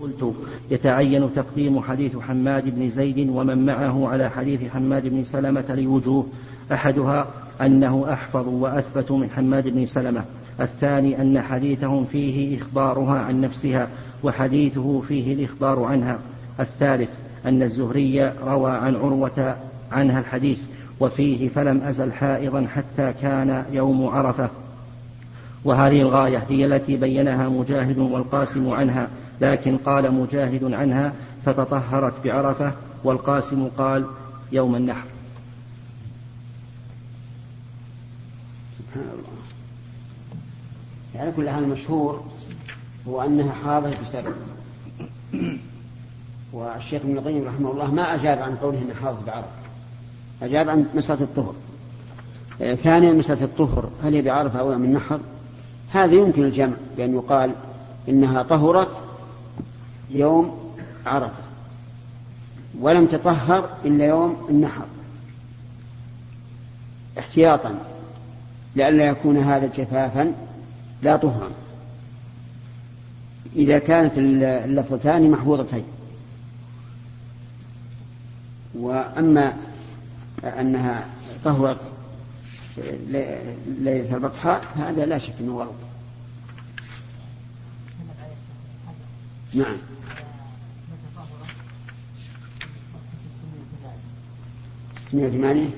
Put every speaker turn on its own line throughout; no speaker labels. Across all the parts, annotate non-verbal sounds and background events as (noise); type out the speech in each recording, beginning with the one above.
قلت يتعين تقديم حديث حماد بن زيد ومن معه على حديث حماد بن سلمة لوجوه أحدها أنه أحفظ وأثبت من حماد بن سلمة الثاني أن حديثهم فيه إخبارها عن نفسها وحديثه فيه الإخبار عنها الثالث أن الزهري روى عن عروة عنها الحديث وفيه فلم أزل حائضا حتى كان يوم عرفة. وهذه الغاية هي التي بينها مجاهد والقاسم عنها لكن قال مجاهد عنها فتطهرت بعرفة والقاسم قال يوم النحر.
سبحان الله. يعني كل حال المشهور هو أنها حاضر بسبب والشيخ ابن القيم رحمه الله ما أجاب عن قوله أنها حاضر بعرفة. أجاب عن مسألة الطهر. ثانيا مسألة الطهر هل هي بعرفة أو من النحر هذا يمكن الجمع بأن يقال إنها طهرت يوم عرفة. ولم تطهر إلا يوم النحر. احتياطا لئلا يكون هذا جفافا لا طهرا. إذا كانت اللفظتان محفوظتين. وأما أنها طهرت ليلة البطحاء هذا لا شك أنه غلط. نعم. ستمائة ثمانية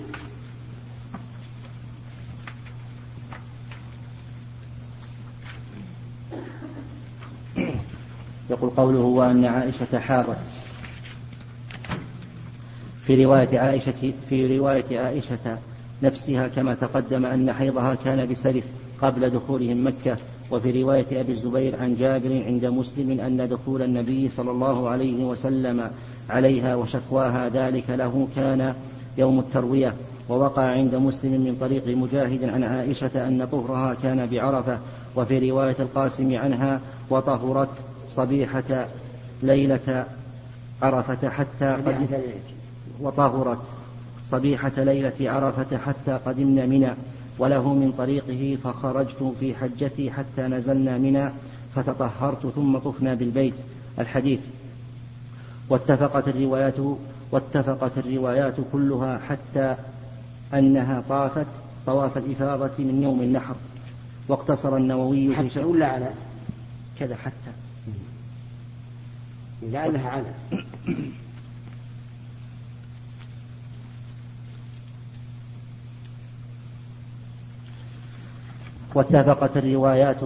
يقول قوله وأن عائشة حاضت في رواية عائشة في رواية عائشة نفسها كما تقدم أن حيضها كان بسرف قبل دخولهم مكة وفي رواية أبي الزبير عن جابر عند مسلم أن دخول النبي صلى الله عليه وسلم عليها وشكواها ذلك له كان يوم التروية ووقع عند مسلم من طريق مجاهد عن عائشة أن طهرها كان بعرفة وفي رواية القاسم عنها وطهرت صبيحة ليلة عرفة حتى قد وطهرت صبيحة ليلة عرفة حتى قدمنا منى وله من طريقه فخرجت في حجتي حتى نزلنا منى فتطهرت ثم طفنا بالبيت. الحديث واتفقت الروايات واتفقت الروايات كلها حتى أنها طافت طواف الإفاضة من يوم النحر. واقتصر النووي
حتى في ولا على
كذا حتى؟
لعلها على.
واتفقت الروايات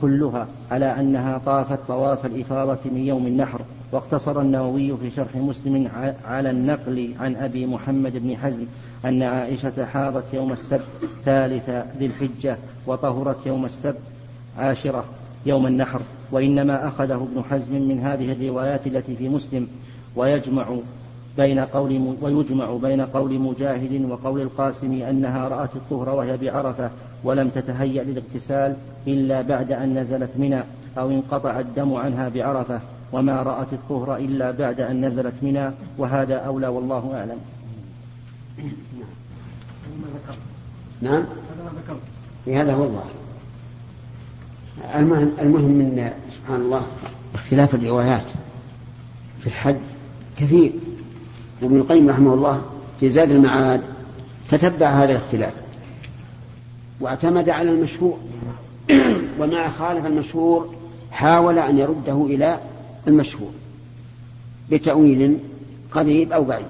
كلها على أنها طافت طواف الإفاضة من يوم النحر واقتصر النووي في شرح مسلم على النقل عن أبي محمد بن حزم أن عائشة حاضت يوم السبت ثالث ذي الحجة وطهرت يوم السبت عاشرة يوم النحر وإنما أخذه ابن حزم من هذه الروايات التي في مسلم ويجمع بين قول ويجمع بين قول مجاهد وقول القاسم أنها رأت الطهر وهي بعرفة ولم تتهيأ للاغتسال إلا بعد أن نزلت منى أو انقطع الدم عنها بعرفة وما رأت الطهر إلا بعد أن نزلت منى وهذا أولى والله أعلم.
نعم؟ في هذا هو الله المهم, المهم من سبحان الله اختلاف الروايات في الحج كثير. وابن القيم رحمه الله في زاد المعاد تتبع هذا الاختلاف. واعتمد على المشهور. (clears throat) وما خالف المشهور حاول أن يرده إلى المشهور بتأويل قريب أو بعيد.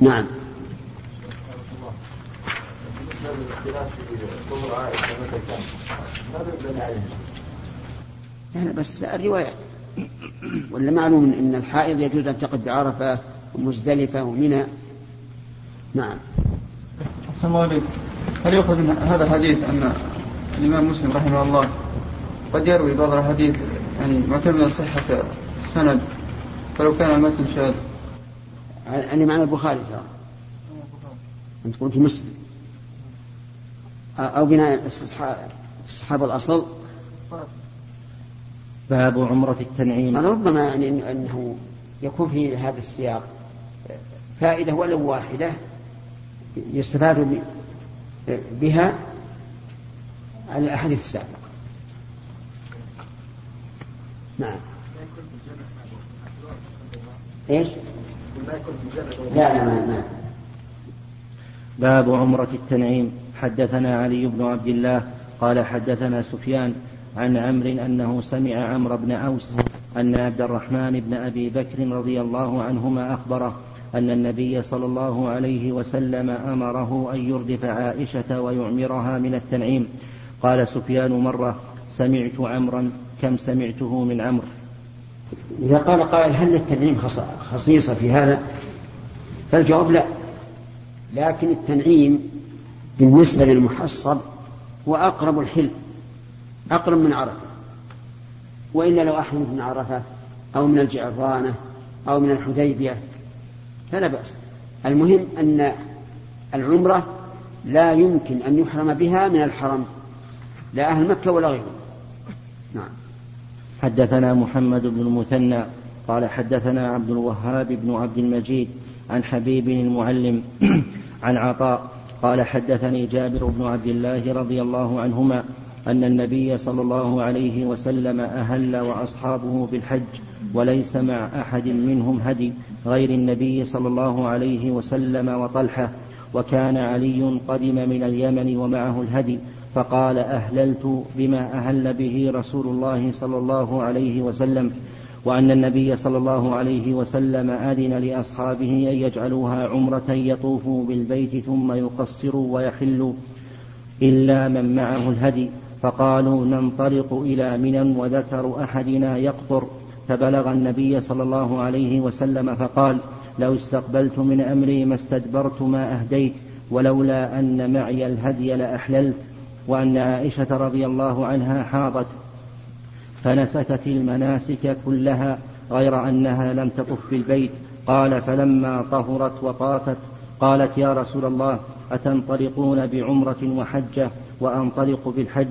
نعم. يعني بس الروايات (clears throat) ولا معلوم إن الحائض يجوز أن تقف بعرفة ومزدلفة ومنى. نعم.
السلام عليكم. هل يؤخذ من هذا الحديث أن الإمام مسلم رحمه الله قد يروي بعض الحديث يعني معتمدا صحة السند؟ فلو كان المتن شاذ.
يعني معنى البخاري ترى. أنت قلت مسلم. أو بناء استصحاب الأصل.
باب عمرة التنعيم.
ربما يعني أنه يكون في هذا السياق. فائدة ولو واحدة. يستفاد بها على الأحاديث السابقة نعم إيش؟ لا لا ما, ما.
باب عمرة التنعيم حدثنا علي بن عبد الله قال حدثنا سفيان عن عمرو أنه سمع عمرو بن أوس أن عبد الرحمن بن أبي بكر رضي الله عنهما أخبره أن النبي صلى الله عليه وسلم أمره أن يردف عائشة ويعمرها من التنعيم. قال سفيان مرة سمعت عمرا كم سمعته من عمرو.
إذا قال قائل هل التنعيم خصيصة في هذا؟ فالجواب لا. لكن التنعيم بالنسبة للمحصب هو أقرب الحلم أقرب من عرفة. وإلا لو أحرم من عرفة أو من الجعرانة أو من الحديبية فلا بأس. المهم أن العمرة لا يمكن أن يحرم بها من الحرم لا أهل مكة ولا غيرهم. نعم.
حدثنا محمد بن المثنى قال حدثنا عبد الوهاب بن عبد المجيد عن حبيب المعلم (clears throat) عن عطاء قال حدثني جابر بن عبد الله رضي الله عنهما أن النبي صلى الله عليه وسلم أهل وأصحابه بالحج وليس مع أحد منهم هدي. غير النبي صلى الله عليه وسلم وطلحة وكان علي قدم من اليمن ومعه الهدي فقال أهللت بما أهل به رسول الله صلى الله عليه وسلم وأن النبي صلى الله عليه وسلم أذن لأصحابه أن يجعلوها عمرة يطوفوا بالبيت ثم يقصروا ويحلوا إلا من معه الهدي فقالوا ننطلق إلى منى وذكر أحدنا يقطر. فبلغ النبي صلى الله عليه وسلم فقال لو استقبلت من أمري ما استدبرت ما أهديت ولولا أن معي الهدي لأحللت وأن عائشة رضي الله عنها حاضت فنسكت المناسك كلها غير أنها لم تطف بالبيت. قال فلما طهرت وطافت قالت يا رسول الله أتنطلقون بعمرة وحجة وأنطلق بالحج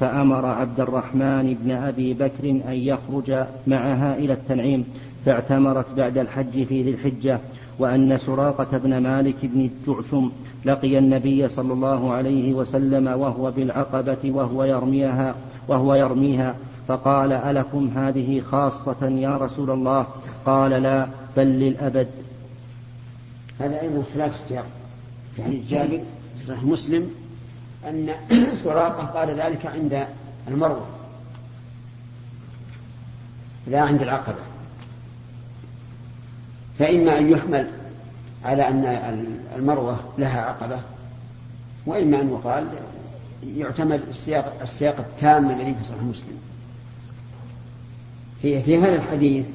فأمر عبد الرحمن بن أبي بكر أن يخرج معها إلى التنعيم فاعتمرت بعد الحج في ذي الحجة وأن سراقة بن مالك بن الجعشم لقي النبي صلى الله عليه وسلم وهو بالعقبة وهو يرميها وهو يرميها فقال ألكم هذه خاصة يا رسول الله؟ قال لا بل للأبد.
هذا أيضا خلاف السياق يعني جابر صحيح مسلم أن (clears throat) سراقة قال ذلك عند المروة لا عند العقبة. فإما أن يحمل على أن المروة لها عقبة وإما أن يقال يعتمد السياق, السياق التام الذي في صحيح مسلم. في, في هذا الحديث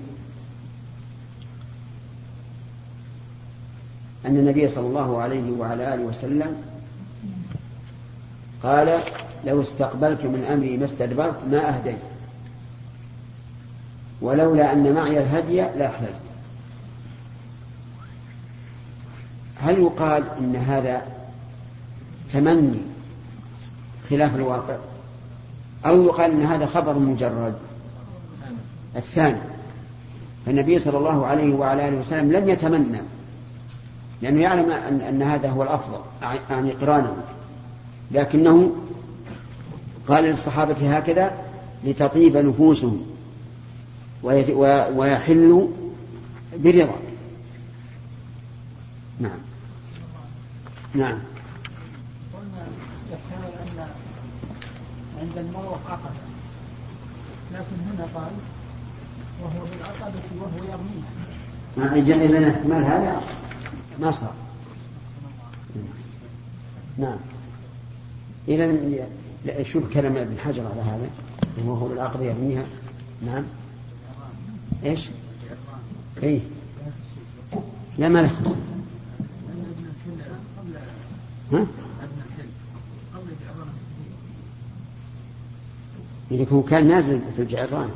أن النبي صلى الله عليه وعلى آله وسلم قال لو استقبلت من أمري ما استدبرت ما أهديت. ولولا أن معي الهدي لأحللت هل يقال إن هذا تمني خلاف الواقع؟ أو يقال إن هذا خبر مجرد؟ الثاني فالنبي صلى الله عليه وعلى آله وسلم لم يتمنى لأنه يعلم أن, هذا هو الأفضل يعني قرانه. لكنه قال للصحابة هكذا لتطيب نفوسهم ويحل برضا نعم. نعم.
قلنا يحتمل أن عند المروة عقبة لكن هنا قال وهو بالعقبة وهو يرميها
ما إذا احتمال هذا ما صار. نعم. إذا شوف كلام ابن حجر على هذا وهو بالعقبة يرميها. نعم. إيش؟ إيه. لا ما له خصوص ها؟ إذا هو كان نازل في الجعران.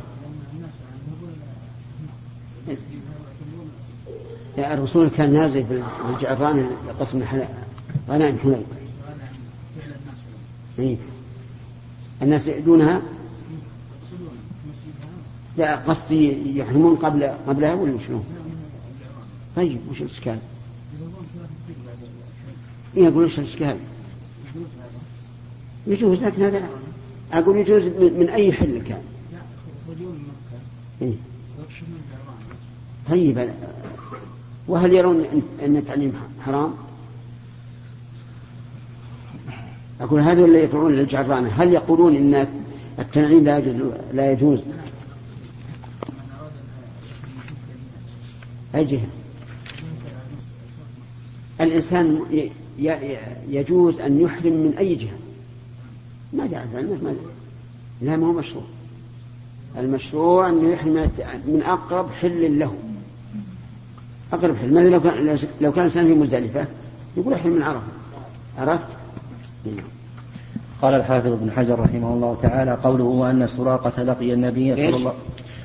الرسول كان نازل في الجعران قسم غنائم حنين إيه؟ الناس يعدونها لا قصدي يحرمون قبل قبلها ولا شنو؟ طيب وش الإشكال؟ إيه أقول وش الإشكال يجوز لكن هذا أقول يجوز من أي حل كان إيه؟ طيب وهل يرون أن التعليم حرام؟ أقول هذول اللي يطلعون للجعرانة هل يقولون أن التنعيم لا يجوز لا يجوز؟ أي جهة؟ الإنسان يجوز أن يحرم من أي جهة؟ ما جاء ما لا ما هو مشروع. المشروع أن يحرم من أقرب حل له. أقرب حل. مثلا لو كان لو كان الإنسان في مزدلفة يقول احرم من عرفة. عرفت؟
قال الحافظ ابن حجر رحمه الله تعالى قوله وأن سراقة لقي النبي صلى الله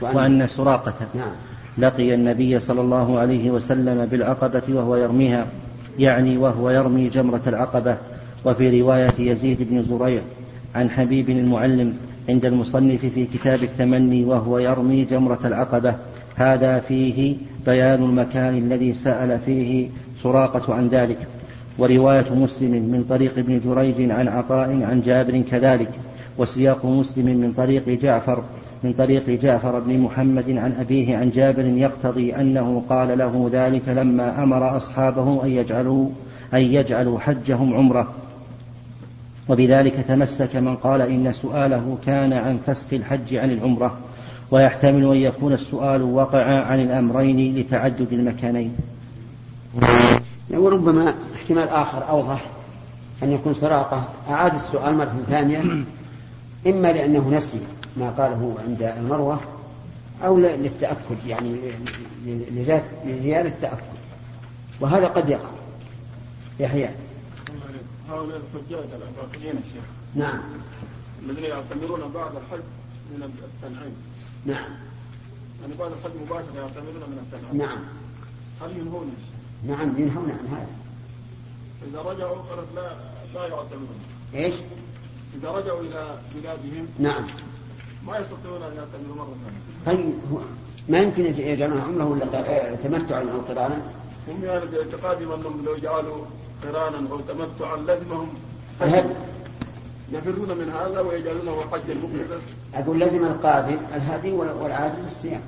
وأن سراقة نعم. لقي النبي صلى الله عليه وسلم بالعقبة وهو يرميها يعني وهو يرمي جمرة العقبة. وفي رواية يزيد بن زريع عن حبيب المعلم عند المصنف في كتاب التمني وهو يرمي جمرة العقبة. هذا فيه بيان المكان الذي سأل فيه سراقة عن ذلك. ورواية مسلم من طريق ابن جريج عن عطاء عن جابر كذلك وسياق مسلم من طريق جعفر من طريق جعفر بن محمد عن أبيه عن جابر يقتضي أنه قال له ذلك لما أمر أصحابه أن يجعلوا أن يجعلوا حجهم عمرة. وبذلك تمسك من قال إن سؤاله كان عن فسق الحج عن العمرة ويحتمل أن يكون السؤال وقع عن الأمرين لتعدد المكانين.
وربما احتمال آخر أوضح أن يكون سراقة. أعاد السؤال مرة ثانية. (coughs) إما لأنه نسي ما قاله عند المروة أو للتأكد يعني لزيادة التأكد. وهذا قد يقع. يحيى.
هؤلاء الحجاج العراقيين الشيخ
نعم.
الذين يعتمرون بعد الحج من التنعيم.
نعم.
يعني بعد الحج مباشرة يعتمرون من التنعيم.
نعم.
هل ينهون
نعم ينهون عن هذا.
إذا رجعوا قالت لا لا يعتمرون
إيش؟
إذا رجعوا إلى بلادهم
نعم.
ما يستطيعون أن يعتمروا مرة
ثانية. طيب ما يمكن يجعلون عمره ولا تمتعا أو قرانا؟
هم يعني باعتقادهم أنهم لو جعلوا قرانا أو تمتعا لازمهم
الهدي
يفرون من هذا ويجعلونه حجا مفردا
أقول لازم القادر الهدي والعاجز الصيام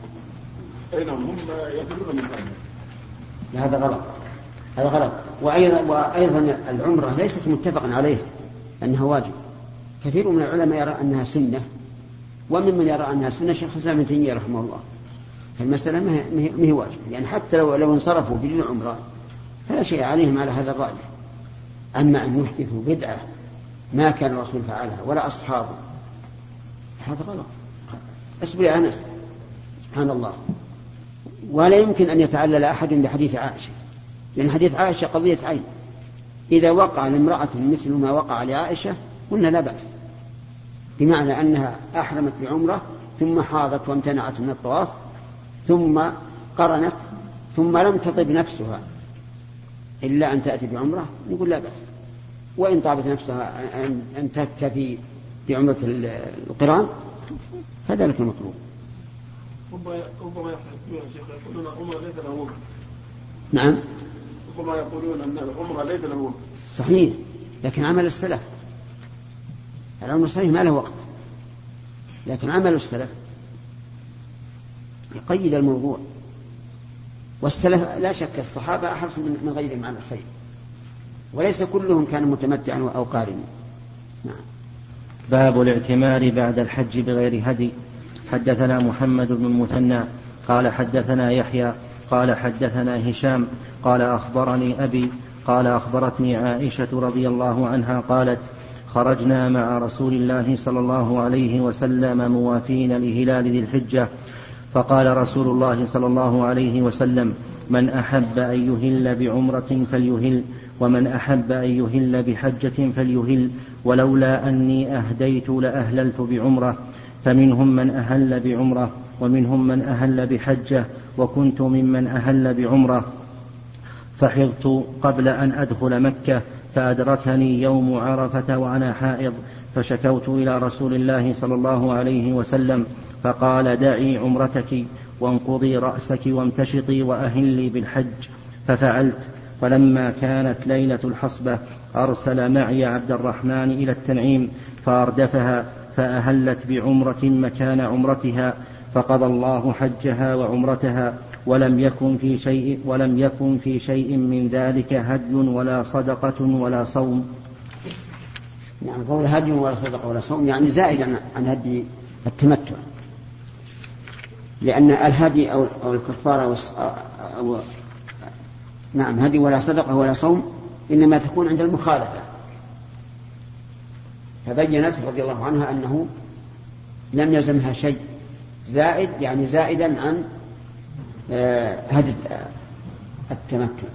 أي نعم هم يفرون من هذا.
هذا غلط. هذا غلط. وأيضا وأيضا العمرة ليست متفقا عليه أنها واجب. كثير من العلماء يرى أنها سنة وممن يرى أنها سنة شيخ الإسلام ابن تيمية رحمه الله. المسألة ما هي واجب. يعني حتى لو لو انصرفوا بدون عمرة فلا شيء عليهم على هذا الرأي. أما أن يحدثوا بدعة ما كان الرسول فعلها ولا أصحابه هذا غلط. اصبر يا أنس. سبحان الله. ولا يمكن أن يتعلل أحد بحديث عائشة لأن حديث عائشة قضية عين. إذا وقع لامرأة مثل ما وقع لعائشة قلنا لا بأس بمعنى أنها أحرمت بعمرة ثم حاضت وامتنعت من الطواف ثم قرنت ثم لم تطب نفسها إلا أن تأتي بعمرة نقول لا بأس. وإن طابت نفسها أن تكتفي بعمرة القران فذلك المطلوب.
ربما يا شيخ يقولون ليس له وقت
نعم.
ربما يقولون أن العمرة ليس له وقت
صحيح لكن عمل السلف. العمر صحيح ما له وقت. لكن عمل السلف يقيد الموضوع. والسلف لا شك الصحابة أحرص من غيرهم على الخير. وليس كلهم كانوا متمتعا أو قارنا نعم.
باب الاعتمار بعد الحج بغير هدي. حدثنا محمد بن المثنى قال حدثنا يحيى قال حدثنا هشام قال أخبرني أبي قال أخبرتني عائشة رضي الله عنها قالت خرجنا مع رسول الله صلى الله عليه وسلم موافين لهلال ذي الحجة فقال رسول الله صلى الله عليه وسلم من أحب أن يهل بعمرة فليهل ومن أحب أن يهل بحجة فليهل ولولا أني أهديت لأهللت بعمرة. فمنهم من أهل بعمرة ومنهم من أهل بحجة وكنت ممن أهل بعمرة. فحضت قبل أن أدخل مكة فأدركني يوم عرفة وأنا حائض. فشكوت إلى رسول الله صلى الله عليه وسلم فقال دعي عمرتك وانقضي رأسك وامتشطي وأهلي بالحج. ففعلت. فلما كانت ليلة الحصبة أرسل معي عبد الرحمن إلى التنعيم فأردفها. فأهلت بعمرة مكان عمرتها فقضى الله حجها وعمرتها ولم يكن في شيء ولم يكن في شيء من ذلك هدي ولا صدقة ولا صوم.
يعني قول هدي ولا صدقة ولا صوم يعني زائد عن هدي التمتع. لأن الهدي أو أو الكفارة أو نعم هدي ولا صدقة ولا صوم إنما تكون عند المخالفة فبينت رضي الله عنها أنه لم يلزمها شيء. زائد يعني زائدا عن آه، هدي التمتع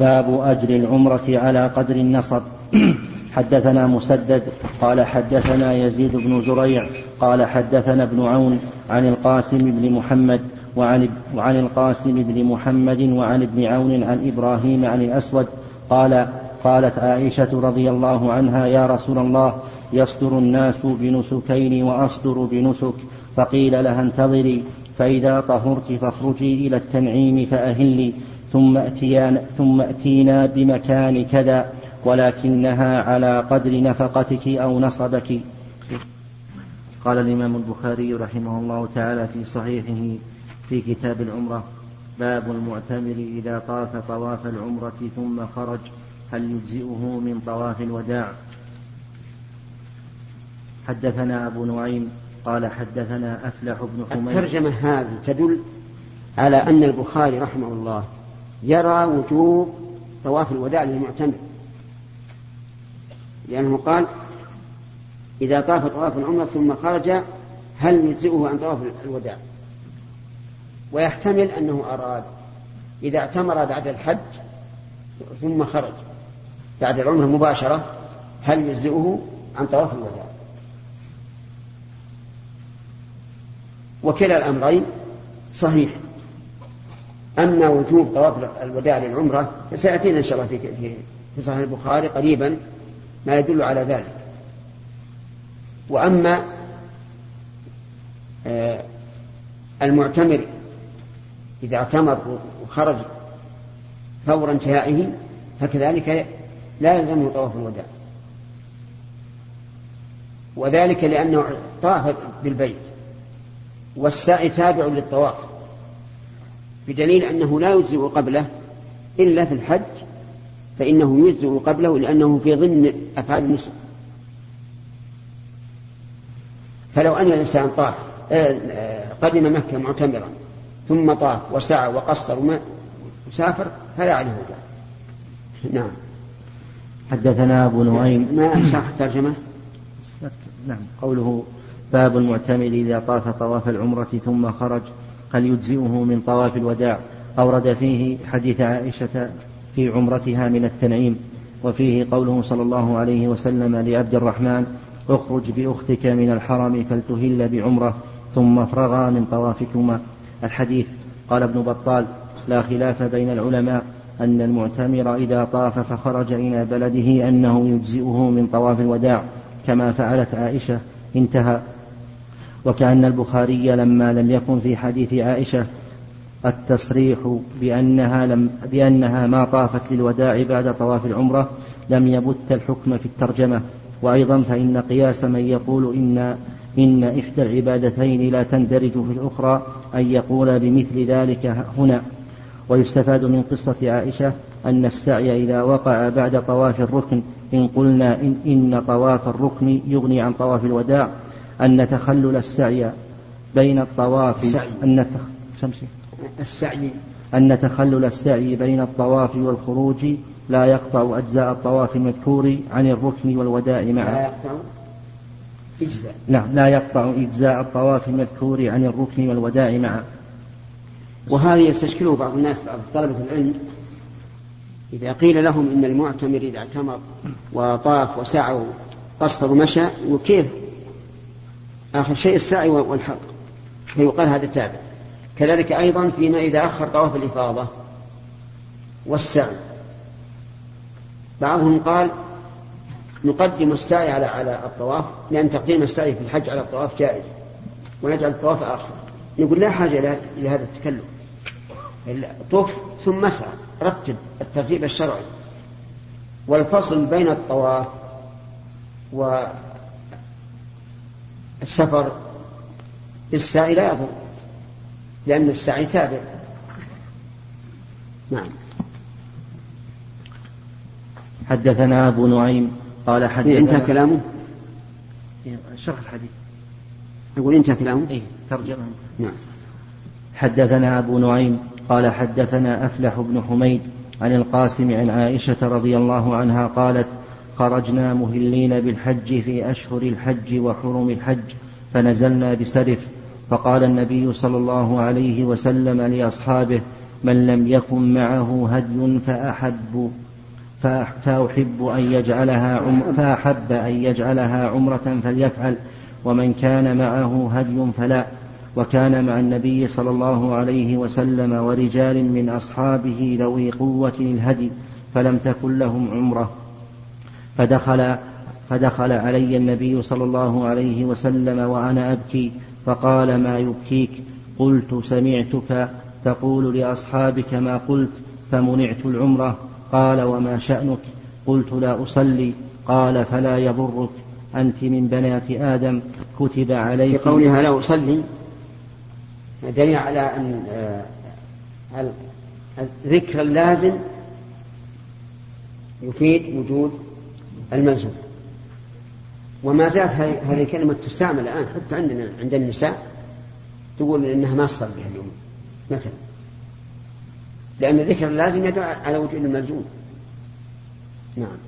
باب أجر العمرة على قدر النصب. (clears throat) حدثنا مسدد قال حدثنا يزيد بن زريع قال حدثنا ابن عون عن القاسم بن محمد وعن, وعن القاسم بن محمد وعن ابن عون عن إبراهيم عن الأسود قال قالت عائشة رضي الله عنها يا رسول الله يصدر الناس بنسكين وأصدر بنسك. فقيل لها انتظري فإذا طهرت فاخرجي إلى التنعيم فأهلي ثم أتيان ثم أتينا بمكان كذا ولكنها على قدر نفقتك أو نصبك. قال الإمام البخاري رحمه الله تعالى في صحيحه في كتاب العمرة باب المعتمر إذا طاف طواف العمرة ثم خرج. هل يجزئه من طواف الوداع؟ حدثنا أبو نعيم قال حدثنا أفلح بن حميد.
الترجمة هذه تدل على أن البخاري رحمه الله يرى وجوب طواف الوداع للمعتمر. لأنه قال إذا طاف طواف العمرة ثم خرج هل يجزئه عن طواف الوداع؟ ويحتمل أنه أراد. إذا اعتمر بعد الحج ثم خرج. بعد العمرة مباشرة هل يجزئه عن طواف الوداع؟ وكلا الأمرين صحيح. أما وجوب طواف الوداع للعمرة فسيأتينا إن شاء الله في في صحيح البخاري قريبا ما يدل على ذلك. وأما آه، المعتمر إذا اعتمر وخرج فور انتهائه فكذلك لا يلزمه طواف الوداع. وذلك لأنه طاف بالبيت. والسعي تابع للطواف. بدليل أنه لا يجزئ قبله إلا في الحج فإنه يجزئ قبله لأنه في ضمن أفعال النسك. فلو أن الإنسان طاف آه، قدم مكة معتمرا ثم طاف وسعى وقصر وسافر فلا عليه وجه نعم.
حدثنا أبو نعيم.
ما شرح الترجمة؟
نعم. قوله باب المعتمر إذا طاف طواف العمرة ثم خرج هل يجزئه من طواف الوداع. أورد فيه حديث عائشة في عمرتها من التنعيم وفيه قوله صلى الله عليه وسلم لعبد الرحمن اخرج بأختك من الحرم فلتهل بعمرة ثم افرغا من طوافكما. الحديث قال ابن بطال لا خلاف بين العلماء أن المعتمر إذا طاف فخرج إلى بلده أنه يجزئه من طواف الوداع كما فعلت عائشة انتهى. وكأن البخاري لما لم يكن في حديث عائشة التصريح بأنها, لم بأنها ما طافت للوداع بعد طواف العمرة لم يبت الحكم في الترجمة. وأيضا فإن قياس من يقول إن إن إحدى العبادتين لا تندرج في الأخرى أن يقول بمثل ذلك هنا. ويستفاد من قصة عائشة أن السعي إذا وقع بعد طواف الركن إن قلنا إن, إن طواف الركن يغني عن طواف الوداع أن تخلل السعي بين الطواف
السعي.
أن
السعي.
أن تخلل السعي بين الطواف والخروج لا يقطع أجزاء الطواف المذكور عن الركن والوداع معا
لا يقطع إجزاء.
نعم لا يقطع إجزاء الطواف المذكور عن الركن والوداع معا
وهذا يستشكله بعض الناس بعض طلبة العلم إذا قيل لهم إن المعتمر إذا اعتمر وطاف وسعى وقصر ومشى وكيف؟ آخر شيء السعي والحق. فيقال هذا تابع. كذلك أيضا فيما إذا أخر طواف الإفاضة والسعي. بعضهم قال نقدم السعي على على الطواف لأن تقديم السعي في الحج على الطواف جائز ونجعل الطواف آخر. نقول لا حاجة إلى هذا التكلف. طف ثم اسعى رتب الترتيب الشرعي. والفصل بين الطواف السفر للساعي لا يضر لأن السعي تابع. نعم.
حدثنا أبو نعيم قال حدثنا
انتهى كلامه؟
شرح الحديث.
يقول انتهى كلامه؟
إيه ترجمة.
نعم.
حدثنا أبو نعيم قال حدثنا أفلح بن حميد عن القاسم عن عائشة رضي الله عنها قالت خرجنا مهلين بالحج في أشهر الحج وحرم الحج فنزلنا بسرف فقال النبي صلى الله عليه وسلم لأصحابه من لم يكن معه هدي فأحب فأحب أن يجعلها فأحب أن يجعلها عمرة فليفعل ومن كان معه هدي فلا. وكان مع النبي صلى الله عليه وسلم ورجال من أصحابه ذوي قوة الهدي فلم تكن لهم عمرة. فدخل فدخل علي النبي صلى الله عليه وسلم وأنا أبكي فقال ما يبكيك؟ قلت سمعتك تقول لأصحابك ما قلت فمنعت العمرة. قال وما شأنك؟ قلت لا أصلي. قال فلا يضرك. أنت من بنات آدم كتب عليك
في قولها لا أصلي. دليل على أن آه، الذكر اللازم يفيد وجود الملزوم وما زالت هذه الكلمة تستعمل الآن حتى عندنا عند النساء تقول إنها ما تصل بها اليوم مثلا. لأن الذكر اللازم يدل على وجود الملزوم نعم.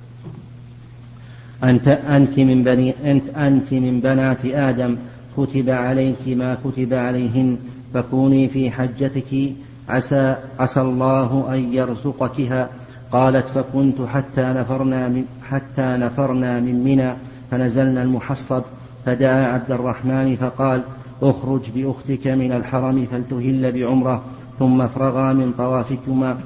أنت أنت من بني أنت أنت من بنات آدم كتب عليك ما كتب عليهن. فكوني في حجتك عسى عسى الله أن يرزقكها. قالت فكنت حتى نفرنا من حتى نفرنا من منى فنزلنا المحصب. فدعا عبد الرحمن فقال اخرج بأختك من الحرم فلتهل بعمرة ثم افرغا من طوافكما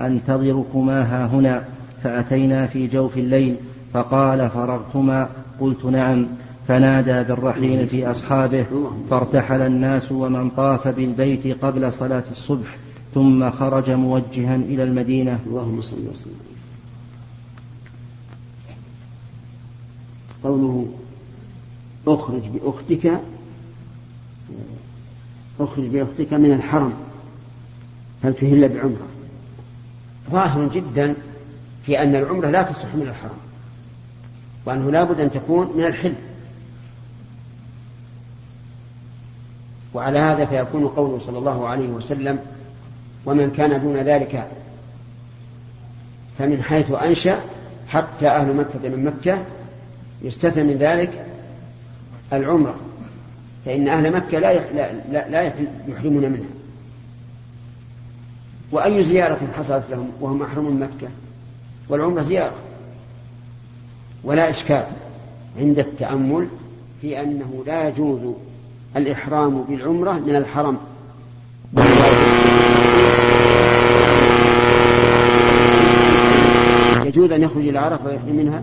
أنتظركما ها هنا. فأتينا في جوف الليل فقال فرغتما؟ قلت نعم. فنادى بالرحيل في أصحابه فارتحل الناس ومن طاف بالبيت قبل صلاة الصبح ثم خرج موجها إلى المدينة.
اللهم صل وسلم. قوله أخرج بأختك أخرج بأختك من الحرم فلتهل بعمرة؟ ظاهر جدا في أن العمرة لا تصح من الحرم وأنه لا بد أن تكون من الحل. وعلى هذا فيكون قوله صلى الله عليه وسلم ومن كان دون ذلك فمن حيث أنشأ حتى أهل مكة من مكة يستثنى من ذلك العمرة فإن أهل مكة لا لا, يحرمون منها. وأي زيارة حصلت لهم وهم محروم من مكة؟ والعمرة زيارة. ولا إشكال عند التأمل في أنه لا يجوز الإحرام بالعمرة من الحرم. يجوز أن يخرج إلى عرفة ويحرم منها؟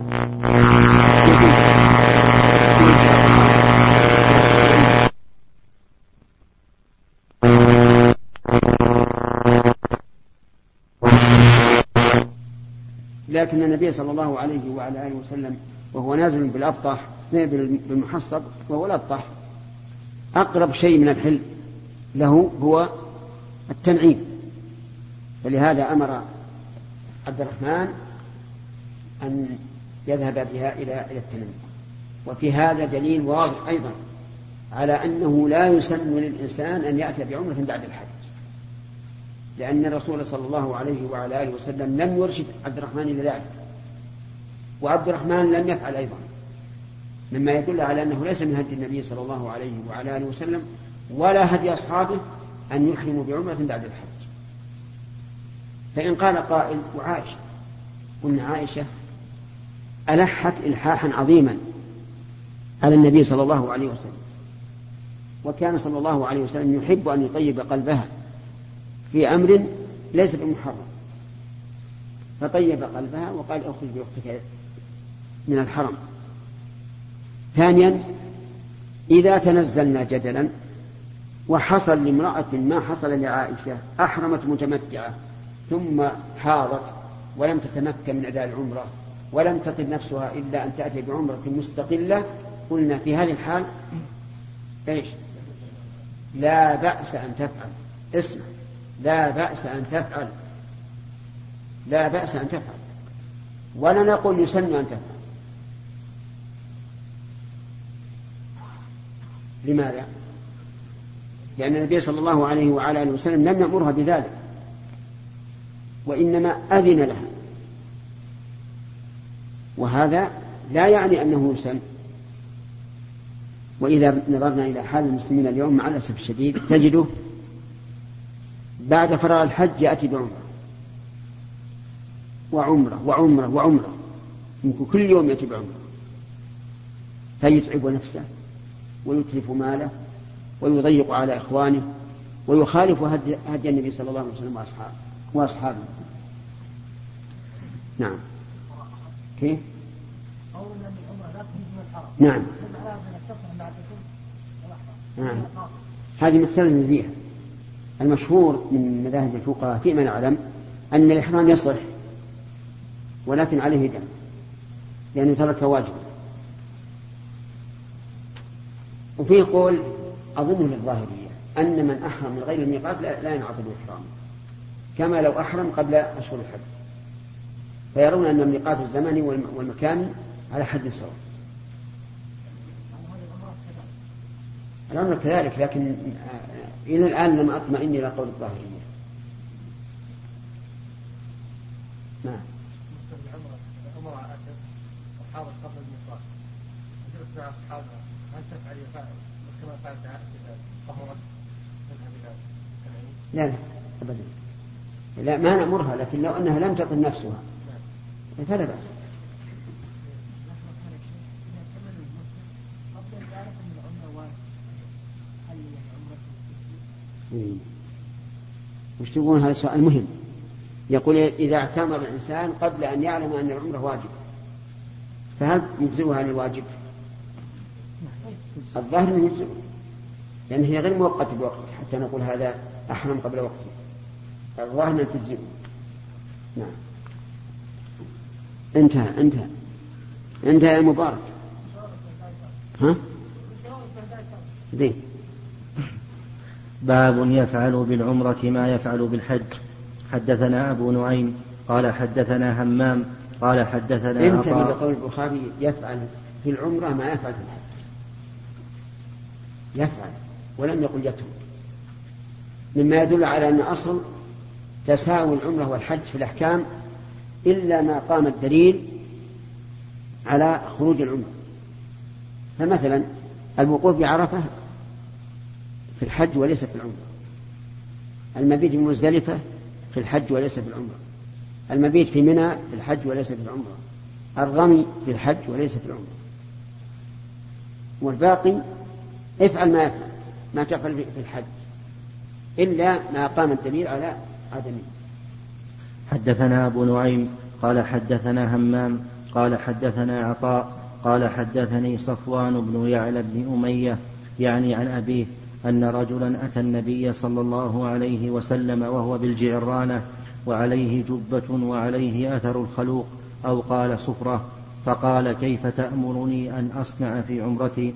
لكن النبي صلى الله عليه وعلى آله وسلم وهو نازل بالأبطح بالمحصب وهو الأبطح أقرب شيء من الحل له هو التنعيم. فلهذا أمر عبد الرحمن أن يذهب بها إلى إلى التنعيم. وفي هذا دليل واضح أيضا على أنه لا يسن للإنسان أن يأتي بعمرة بعد الحج. لأن الرسول صلى الله عليه وعلى آله وسلم لم يرشد عبد الرحمن إلى ذلك. وعبد الرحمن لم يفعل أيضا. مما يدل على أنه ليس من هدي النبي صلى الله عليه وعلى آله وسلم ولا هدي أصحابه أن يحرموا بعمرة بعد الحج. فإن قال قائل وعائشة قلنا عائشة ألحت إلحاحا عظيما على النبي صلى الله عليه وسلم. وكان صلى الله عليه وسلم يحب أن يطيب قلبها في أمر ليس بمحرم. فطيب قلبها وقال أخرج بأختك من الحرم. ثانيا إذا تنزلنا جدلا وحصل لامرأة ما حصل لعائشة أحرمت متمتعة ثم حاضت ولم تتمكن من أداء العمرة ولم تطب نفسها إلا أن تأتي بعمرة مستقلة قلنا في هذه الحال إيش؟ لا بأس أن تفعل. اسمع. لا بأس أن تفعل. لا بأس أن تفعل. ولا نقول يسن أن تفعل. لماذا؟ لأن النبي صلى الله عليه وعلى آله وسلم لم يأمرها بذلك وإنما أذن لها. وهذا لا يعني أنه يسن. وإذا نظرنا إلى حال المسلمين اليوم مع الأسف الشديد تجده بعد فراغ الحج يأتي بعمرة. وعمرة وعمرة وعمرة. يمكن كل يوم يأتي بعمرة. فيتعب نفسه. ويتلف ماله ويضيق على إخوانه ويخالف هدي النبي صلى الله عليه وسلم وأصحابه وأصحابه. نعم. كيف؟ نعم. نعم. هذه مختلف فيها المشهور من مذاهب الفقهاء فيما نعلم أن الإحرام يصلح ولكن عليه دم لأنه ترك واجبا وفيه قول أظن للظاهرية أن من أحرم من غير الميقات لا, لا ينعقد الإحرام كما لو أحرم قبل أشهر الحج. فيرون أن الميقات الزمني والمكاني على حد سواء الأمر كذلك لكن إلى الآن لم أطمئن إلى قول الظاهرية. نعم. قبل الميقات هل تفعل كما فعلت عائشة طهرت لا لا أبدا. لا ما نأمرها لكن لو أنها لم تطل نفسها فلا بأس. وش تقولون؟ هذا سؤال مهم. يقول إذا اعتمر الإنسان قبل أن يعلم أن العمرة واجب. فهل يجزئها عن الواجب؟ الظاهر أنه يجزئه. لأن هي غير مؤقتة بوقت حتى نقول هذا أحرم قبل وقته الظاهر أنها تجزئه نعم. انتهى انتهى. انتهى يا مبارك. ها؟ زين
باب يفعل بالعمرة ما يفعل بالحج. حدثنا أبو نعيم قال حدثنا همام قال حدثنا
انتبه لقول البخاري يفعل في العمرة ما يفعل في الحج. يفعل. ولم يقل يترك مما يدل على أن أصل تساوي العمرة والحج في الأحكام إلا ما قام الدليل على خروج العمرة. فمثلا الوقوف بعرفة في الحج وليس في العمرة. المبيت بمزدلفة في الحج وليس في العمرة. المبيت في منى في الحج وليس في العمرة. الرمي في الحج وليس في العمرة. والباقي افعل ما يفعل. ما تفعل في الحج. إلا ما قام الدليل على عدمه
حدثنا أبو نعيم قال حدثنا همام قال حدثنا عطاء قال حدثني صفوان بن يعلى بن أمية يعني عن أبيه أن رجلا أتى النبي صلى الله عليه وسلم وهو بالجعرانة وعليه جبة وعليه أثر الخلوق أو قال صفرة فقال كيف تأمرني أن أصنع في عمرتي؟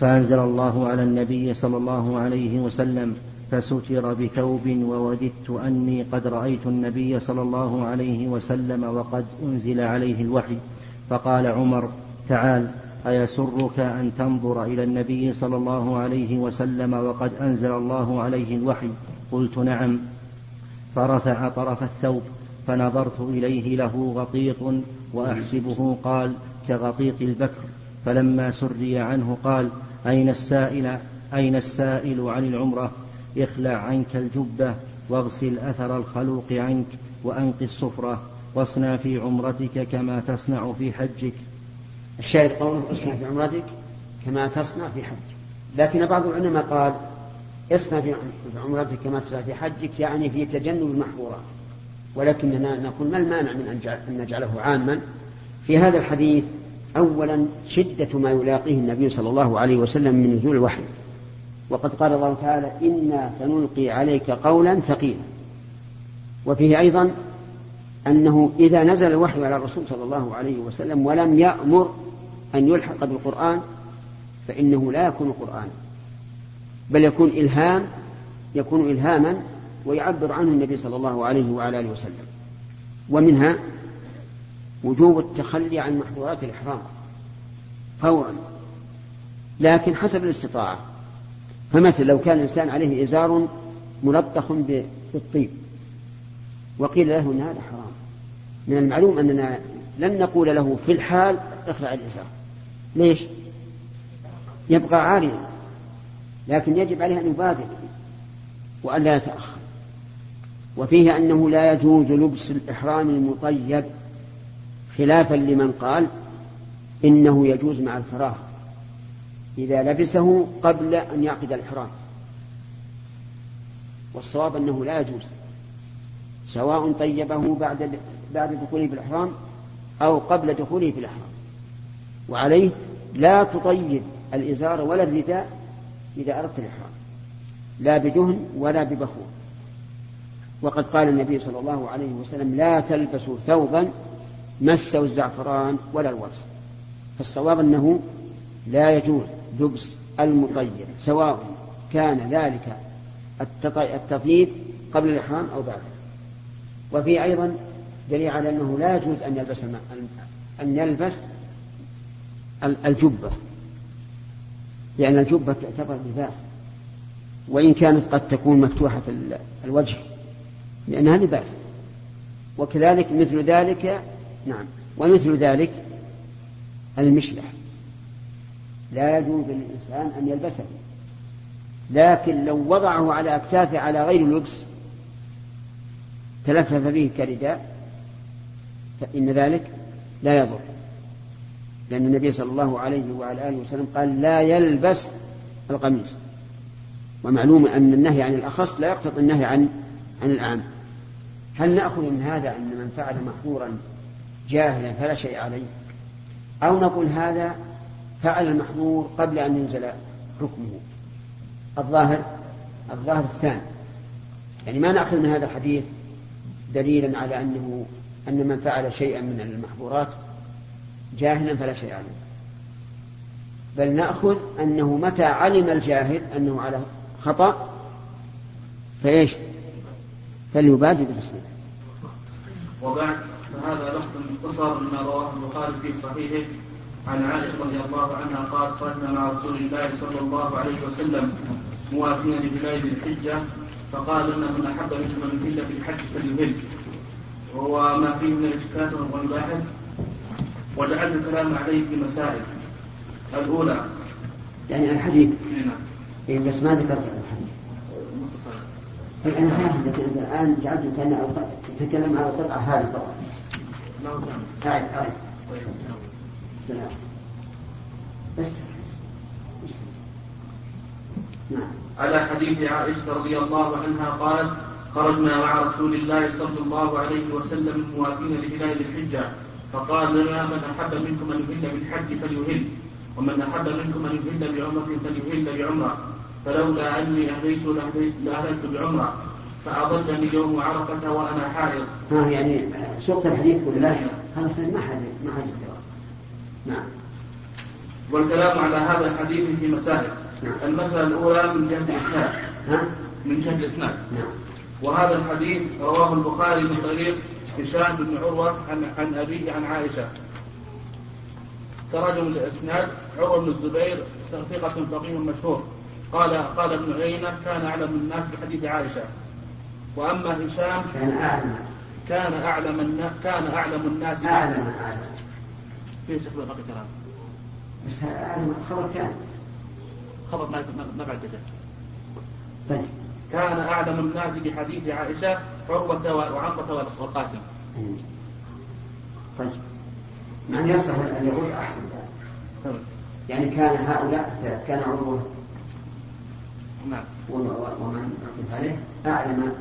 فأنزل الله على النبي صلى الله عليه وسلم فستر بثوب ووددت أني قد رأيت النبي صلى الله عليه وسلم وقد أنزل عليه الوحي. فقال عمر تعال أيسرك أن تنظر إلى النبي صلى الله عليه وسلم وقد أنزل الله عليه الوحي؟ قلت نعم. فرفع طرف الثوب فنظرت إليه له غطيط وأحسبه قال كغطيط البكر. فلما سري عنه قال أين السائل؟ أين السائل عن العمرة؟ اخلع عنك الجبة واغسل أثر الخلوق عنك وأنق الصفرة واصنع في عمرتك كما تصنع في حجك.
الشاهد قوله اصنع في عمرتك كما تصنع في حجك. لكن بعض العلماء قال اصنع في عمرتك كما تصنع في حجك يعني في تجنب المحظورات. ولكننا نقول ما المانع من أن نجعله عاما؟ في هذا الحديث أولا شدة ما يلاقيه النبي صلى الله عليه وسلم من نزول الوحي. وقد قال الله تعالى إنا سنلقي عليك قولا ثقيلا. وفيه أيضا أنه إذا نزل الوحي على الرسول صلى الله عليه وسلم ولم يأمر أن يلحق بالقرآن فإنه لا يكون قرآنا بل يكون إلهام يكون إلهاما ويعبر عنه النبي صلى الله عليه وعلى آله وسلم. ومنها وجوب التخلي عن محظورات الإحرام فورا. لكن حسب الاستطاعة. فمثل لو كان الإنسان عليه إزار ملطخ بالطيب وقيل له أن هذا حرام. من المعلوم أننا لن نقول له في الحال اخلع الإزار. ليش؟ يبقى عاريا لكن يجب عليه أن يبادر وأن لا يتأخر. وفيه أنه لا يجوز لبس الإحرام المطيب. خلافا لمن قال إنه يجوز مع الفراغ إذا لبسه قبل أن يعقد الإحرام. والصواب أنه لا يجوز سواء طيبه بعد بعد دخوله في الإحرام أو قبل دخوله في الإحرام. وعليه لا تطيب الإزار ولا الرداء إذا أردت الإحرام لا بدهن ولا ببخور. وقد قال النبي صلى الله عليه وسلم لا تلبسوا ثوبا مسه الزعفران ولا الورس. فالصواب أنه لا يجوز لبس المطيب سواء كان ذلك التطيب قبل الإحرام أو بعده. وفي أيضا دليل على أنه لا يجوز أن يلبس أن يلبس الجبة. لأن الجبة تعتبر لباس. وإن كانت قد تكون مفتوحة الوجه لأنها لباس. وكذلك مثل ذلك نعم. ومثل ذلك المشلح. لا يجوز للإنسان أن يلبسه. لكن لو وضعه على أكتافه على غير لبس تلفف به كرداء فإن ذلك لا يضر. لأن النبي صلى الله عليه وعلى آله وسلم قال لا يلبس القميص. ومعلوم أن النهي عن الأخص لا يقتضي النهي عن عن الأعم. هل نأخذ من هذا أن من فعل محظورا جاهلا فلا شيء عليه. أو نقول هذا فعل المحظور قبل أن ينزل حكمه. الظاهر الظاهر الثاني. يعني ما نأخذ من هذا الحديث دليلا على أنه أن من فعل شيئا من المحظورات جاهلا فلا شيء عليه. بل نأخذ أنه متى علم الجاهل أنه على خطأ فإيش؟ فليبادر بالتسليم
وبعد فهذا لفظ مختصر مما رواه البخاري في صحيحه عن عائشة رضي الله عنها قال خرجنا مع رسول الله صلى الله عليه وسلم موافين لبلاد الحجة فقال لنا من أحب منكم أن يهل في الحج فليهل. وهو ما فيه من الإشكالات والمباحث وجعلت الكلام عليه في مسائل. الأولى.
يعني الحديث.
نعم.
إيه بس ما ذكرت. أنا فاهم لكن أنت الآن جعلت كأن تتكلم على القطعة هذه فقط أعد
طيب
سلام. بس. نعم.
على حديث عائشة رضي الله عنها قالت خرجنا مع رسول الله صلى الله عليه وسلم موافين لهلال الحجة فقال لنا من أحب منكم أن يهل بالحج فليهل ومن أحب منكم أن يهل بعمرة فليهل بعمرة. فلولا أني أهليت لأهلت بعمرة فأضلني يوم عرفة وأنا حائض.
ها يعني سوق الحديث ولا لا؟ خلاص ما حد ما حد نعم.
والكلام على هذا الحديث في مسائل.
نعم.
المسألة الأولى من جهة الإسناد؟ من جهة الإسناد.
نعم.
وهذا الحديث رواه البخاري من طريق هشام بن عروة عن, عن أبيه عن عائشة. تراجم الإسناد عروة بن الزبير ثقة فقيه مشهور. قال قال ابن عيينة كان أعلم الناس بحديث عائشة. وأما هشام
كان أعلم.
كان أعلم الناس كان أعلم الناس
أعلم أعلم
في شيخ باقي كلام
بس أعلم خبر كان.
خبر ما ما- ما بعد
طيب.
كان أعلم الناس بحديث عائشة عروة وعمرة والقاسم
مم. طيب. مع أن يصلح أن يقول أحسن يعني كان هؤلاء كان عروة
نعم.
ومن أعلم.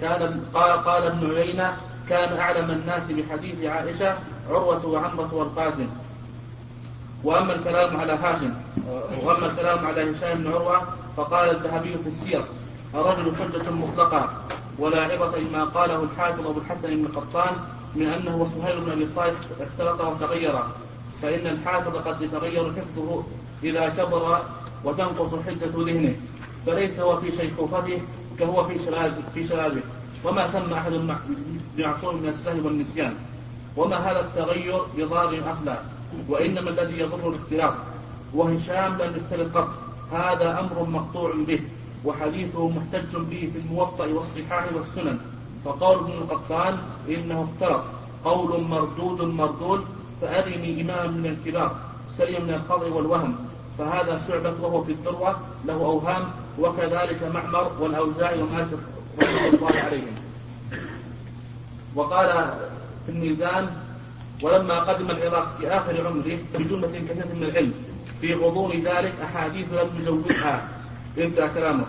كان قال قال ابن عيينة كان أعلم الناس بحديث عائشة عروة وعمرة والقاسم. وأما الكلام على هاشم وأما الكلام على هشام بن عروة فقال الذهبي في السير الرجل حجة مطلقة ولا عبرة لما قاله الحافظ أبو الحسن بن قطان من أنه وسهيل بن أبي صالح اختلط وتغير. فإن الحافظ قد يتغير حفظه إذا كبر وتنقص حدة ذهنه فليس هو في شيخوخته كهو في شبابه في شبابه وما ثم أحد معصوم من السهو والنسيان. وما هذا التغير بضار أصلا وإنما الذي يضر الاختلاط. وهشام لم يختلط قط هذا أمر مقطوع به وحديثه محتج به في الموطأ والصحاح والسنن. فقول ابن القطان إنه اختلط قول مردود مردود فأرني إمام من الكبار. سليم من الخطأ والوهم. فهذا شعبة وهو في الذروة له أوهام وكذلك معمر والأوزاعي ومالك رحمة الله عليهم. وقال في الميزان ولما قدم العراق في آخر عمره بجملة كثيرة من العلم في غضون ذلك أحاديث لم يزودها انتهى كلامه.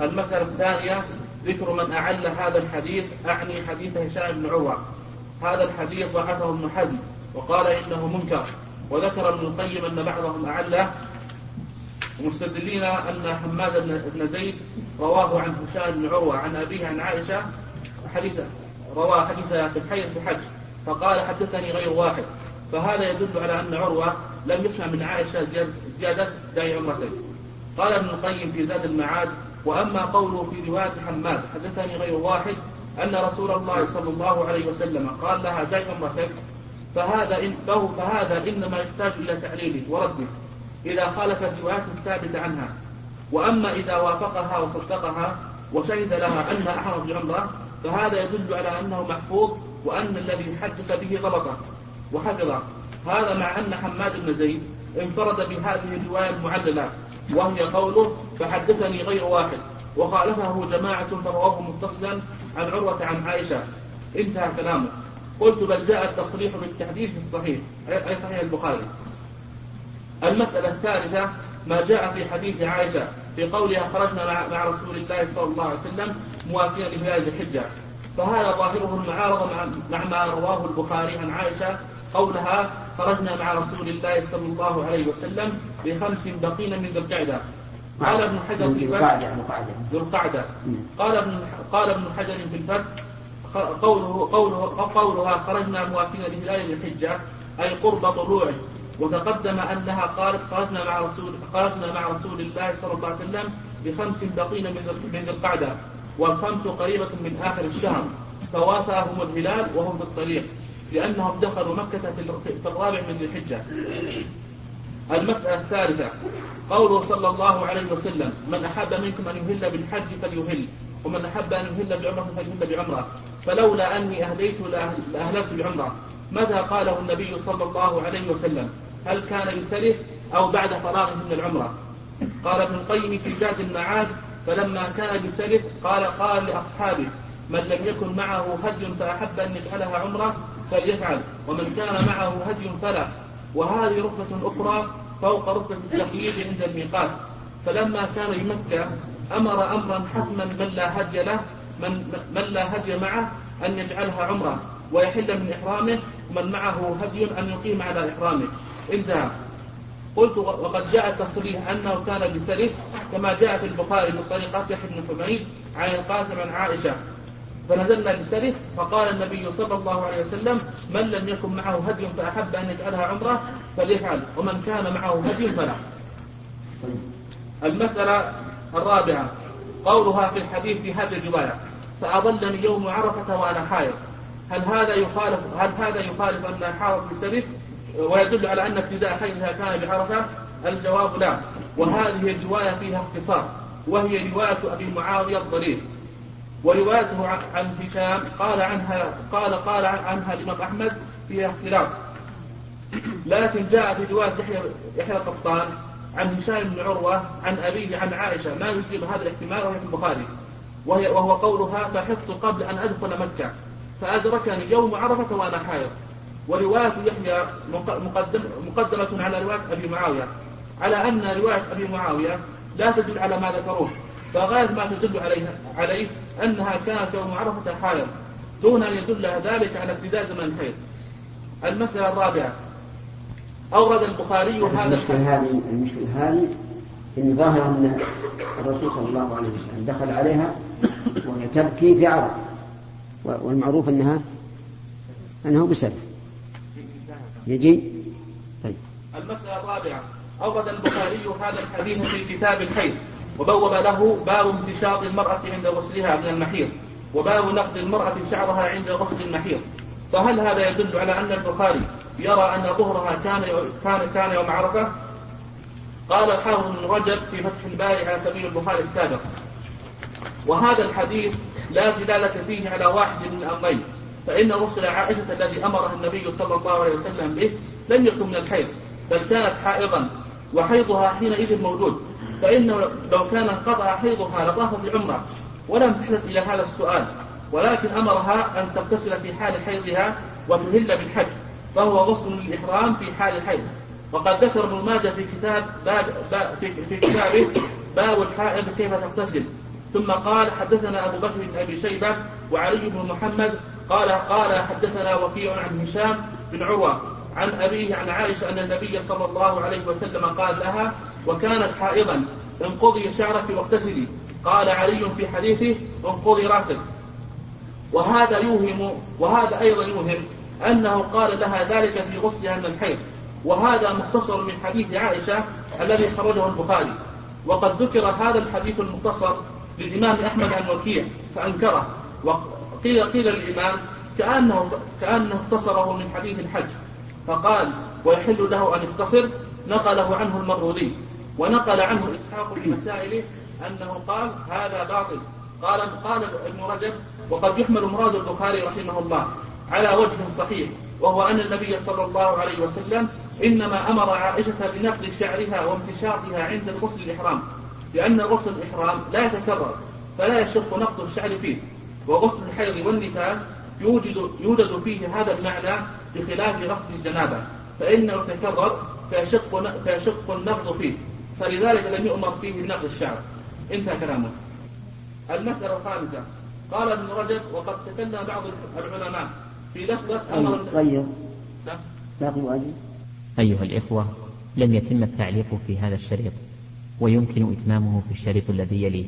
المسألة الثانية ذكر من أعل هذا الحديث أعني حديث هشام بن عروة. هذا الحديث ضعفه ابن حزم وقال إنه منكر. وذكر ابن القيم أن بعضهم أعله مستدلين أن حماد بن زيد رواه عن هشام بن عروة عن أبيه عن عائشة حديث رواه حديث في الحي في الحج فقال حدثني غير واحد. فهذا يدل على أن عروة لم يسمع من عائشة زيادة داعي عمرتين. قال ابن القيم في زاد المعاد وأما قوله في رواية حماد حدثني غير واحد أن رسول الله صلى الله عليه وسلم قال لها داعي عمرتك فهذا إن فهذا إنما يحتاج إلى تعليله ورده إذا خالف الروايات الثابتة عنها. وأما إذا وافقها وصدقها وشهد لها أنها أحرم بعمرة فهذا يدل على أنه محفوظ وأن الذي حدث به ضبطه وحفظه هذا مع أن حماد بن زيد انفرد بهذه الرواية المعللة وهي قوله فحدثني غير واحد وخالفه جماعة فرواه متصلا عن عروة عن عائشة. انتهى كلامه. قلت بل جاء التصريح بالتحديث في الصحيح. أي صحيح البخاري. المسألة الثالثة ما جاء في حديث عائشة في قولها خرجنا مع, رسول الله صلى الله عليه وسلم موافيا لهلال الحجة. فهذا ظاهره المعارضة مع ما رواه البخاري عن عائشة قولها خرجنا مع رسول الله صلى الله عليه وسلم بخمس بقين من ذي القعدة. قال ابن حجر في الفتح ذو القعدة. قال ابن قال ابن حجر في الفتح قوله قوله قولها خرجنا موافين لهلال الحجة أي قرب طلوعه. وتقدم أنها قالت خرجنا مع رسول خرجنا مع رسول الله صلى الله عليه وسلم بخمس بقين من ذي القعدة والخمس قريبة من آخر الشهر. فوافاهم الهلال وهم في الطريق لأنهم دخلوا مكة في الرابع من ذي الحجة. المسألة الثالثة قوله صلى الله عليه وسلم من أحب منكم أن يهل بالحج فليهل. ومن أحب أن يهل بعمرة فليهل بعمرة. فلولا أني أهديت لأهللت بعمرة. متى قاله النبي صلى الله عليه وسلم؟ هل كان يسرف أو بعد فراغه من العمرة؟ قال ابن القيم في زاد المعاد فلما كان يسرف قال قال لأصحابه من لم يكن معه هدي فأحب أن يجعلها عمرة فليفعل ومن كان معه هدي فلا. وهذه رتبة أخرى فوق رتبة التقييد عند الميقات. فلما كان بمكة أمر أمرا حتما من لا هدي له من, من لا هدي معه أن يجعلها عمرة ويحل من إحرامه ومن معه هدي أن يقيم على إحرامه. انتهى قلت وقد جاء التصريح أنه كان بسرف كما جاء في البخاري من طريق يحيى بن حميد عن القاسم عن عائشة. فنزلنا بسرف فقال النبي صلى الله عليه وسلم من لم يكن معه هدي فأحب أن يجعلها عمرة فليفعل ومن كان معه هدي فلا. المسألة الرابعة قولها في الحديث في هذه الرواية فأضلني يوم عرفة وأنا حائض. هل هذا يخالف هل هذا يخالف أن حائض بسرف ويدل على أن ابتداء حيضها كان بعرفة؟ الجواب لا. وهذه الرواية فيها اختصار وهي رواية أبي معاوية الضرير وروايته عن هشام قال عنها قال قال عنها الإمام أحمد فيها اختلاف. لكن جاء في رواية يحيى يحيى القطان عن هشام بن عروة عن أبيه عن عائشة ما يصيب هذا الاحتمال وهي في البخاري. وهي وهو قولها فحفظت قبل أن أدخل مكة فأدركني يوم عرفة وأنا حائض. ورواية يحيى مقدم مقدمة على رواية أبي معاوية. على أن رواية أبي معاوية لا تدل على ما ذكروه فغاية ما تدل عليها عليه أنها كانت يوم عرفة حائض دون أن يدل ذلك على ابتداء زمن الحيض. المسألة الرابعة أورد البخاري
هذا المشكلة هذه المشكلة هذه إن ظاهر أن الرسول صلى الله عليه وسلم دخل عليها وهي تبكي في عرض. والمعروف أنها أنه بسبب. يجي؟
طيب. المسألة الرابعة. أورد البخاري هذا الحديث في كتاب الحيض. وبوب له باب امتشاط المرأة عند غسلها من المحيض. وباب نقد المرأة شعرها عند غسل المحيض. فهل هذا يدل على أن البخاري يرى أن ظهرها كان كان كان يوم عرفة؟ قال الحافظ بن رجب في فتح الباري على سبيل البخاري السابق. وهذا الحديث لا دلالة فيه على واحد من الأمرين فإن غسل عائشة الذي أمرها النبي صلى الله عليه وسلم به لم يكن من الحيض بل كانت حائضا وحيضها حينئذ موجود. فإنه لو كان انقطع حيضها لطافت بعمرة ولم تحدث إلى هذا السؤال ولكن أمرها أن تغتسل في حال حيضها وتهل بالحج. فهو غسل للإحرام في حال الحيض. وقد ذكر ابن ماجه في كتاب باب, باب في, في كتابه باب الحائض كيف تغتسل. ثم قال حدثنا أبو بكر بن أبي شيبة وعلي بن محمد قال قال حدثنا وكيع عن هشام بن عروة عن أبيه عن عائشة أن النبي صلى الله عليه وسلم قال لها وكانت حائضا انقضي شعرك واغتسلي. قال علي في حديثه انقضي رأسك. وهذا يوهم وهذا أيضا يوهم أنه قال لها ذلك في غسلها من الحيض. وهذا مختصر من حديث عائشة الذي خرجه البخاري. وقد ذكر هذا الحديث المختصر للإمام أحمد عن وكيع فأنكره. وقيل قيل للإمام كأنه كأنه اختصره من حديث الحج. فقال ويحل له أن يختصر. نقله عنه المرودي ونقل عنه إسحاق في مسائله أنه قال هذا باطل. قال قال ابن رجب وقد يحمل مراد البخاري رحمه الله. على وجه صحيح وهو أن النبي صلى الله عليه وسلم إنما أمر عائشة بنقل شعرها وامتشاطها عند الغسل الإحرام لأن غسل الإحرام لا يتكرر فلا يشق نقض الشعر فيه وغسل الحيض والنفاس يوجد يوجد فيه هذا المعنى بخلاف غسل الجنابة فإنه يتكرر فيشق فيشق النقض فيه فلذلك لم يؤمر فيه بنقض الشعر. انتهى كلامه المسألة الخامسة. قال ابن رجب وقد تكلم بعض العلماء في لفظة أمر.
طيب. باقي واجب.
أيها الإخوة لم يتم التعليق في هذا الشريط ويمكن إتمامه في الشريط الذي يليه.